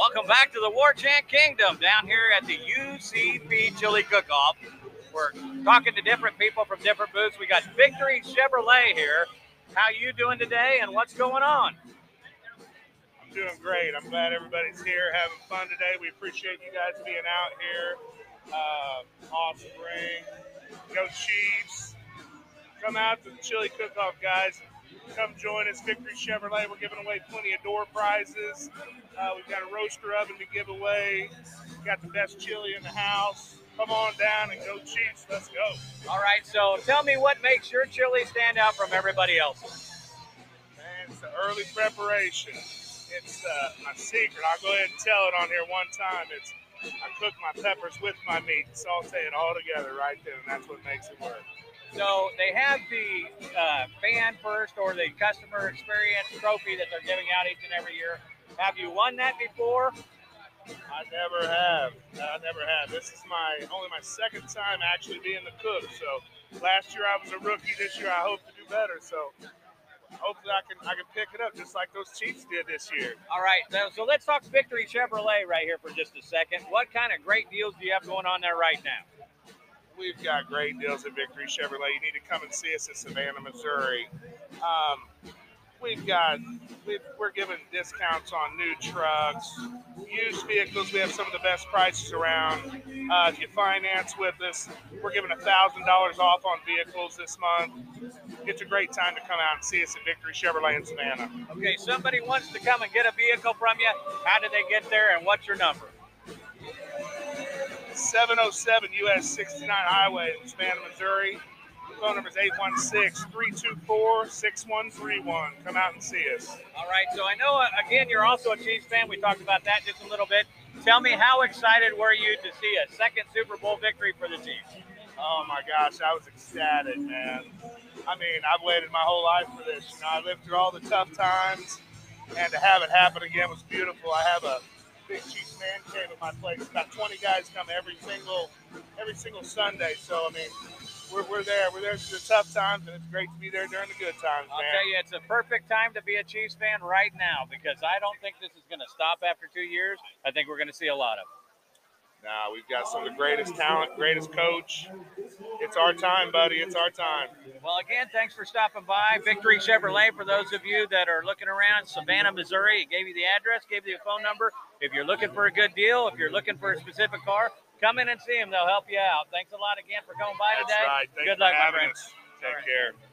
Welcome back to the War Chant Kingdom down here at the UCP Chili Cook-Off. We're talking to different people from different booths. We got Victory Chevrolet here. How you doing today and what's going on? I'm doing great. I'm glad everybody's here having fun today. We appreciate you guys being out here. Uh, awesome ring. Go Chiefs. Come out to the Chili Cook-Off, guys. Come join us, Victory Chevrolet. We're giving away plenty of door prizes. Uh, we've got a roaster oven to give away. We've got the best chili in the house. Come on down and go Chiefs. Let's go. All right, so tell me what makes your chili stand out from everybody else's. Man, it's the early preparation. It's uh, my secret. I'll go ahead and tell it on here one time. It's I cook my peppers with my meat, saute it all together right there, and that's what makes it work. So they have the uh, fan first or the customer experience trophy that they're giving out each and every year. Have you won that before? I never have. I never have. This is my only my second time actually being the cook. So last year I was a rookie. This year I hope to do better. So hopefully I can I can pick it up just like those Chiefs did this year. All right, so, so let's talk Victory Chevrolet right here for just a second. What kind of great deals do you have going on there right now? We've got great deals at Victory Chevrolet. You need to come and see us in Savannah, Missouri. Um, we've got we've, we're giving discounts on new trucks, used vehicles. We have some of the best prices around. Uh, if you finance with us, we're giving a thousand dollars off on vehicles this month. It's a great time to come out and see us at Victory Chevrolet in Savannah. Okay, somebody wants to come and get a vehicle from you. How do they get there, and what's your number? 707 US 69 Highway in Savannah, Missouri. The phone number is 816-324-6131. Come out and see us. All right, so I know, uh, again, you're also a Chiefs fan. We talked about that just a little bit. Tell me, how excited were you to see a second Super Bowl victory for the Chiefs? Oh my gosh, I was ecstatic, man. I mean, I've waited my whole life for this. You know, I lived through all the tough times, and to have it happen again was beautiful. I have a big my place. About 20 guys come every single every single Sunday. So I mean, we're, we're there. We're there through the tough times, and it's great to be there during the good times, man. I'll man. tell you, it's a perfect time to be a Chiefs fan right now because I don't think this is going to stop after two years. I think we're going to see a lot of it. Nah, we've got some of the greatest talent, greatest coach. It's our time, buddy. It's our time. Well, again, thanks for stopping by. Victory Chevrolet, for those of you that are looking around Savannah, Missouri, it gave you the address, gave you a phone number. If you're looking for a good deal, if you're looking for a specific car, come in and see them. They'll help you out. Thanks a lot again for coming by That's today. right. Good luck, my having friend. us. Take right. care.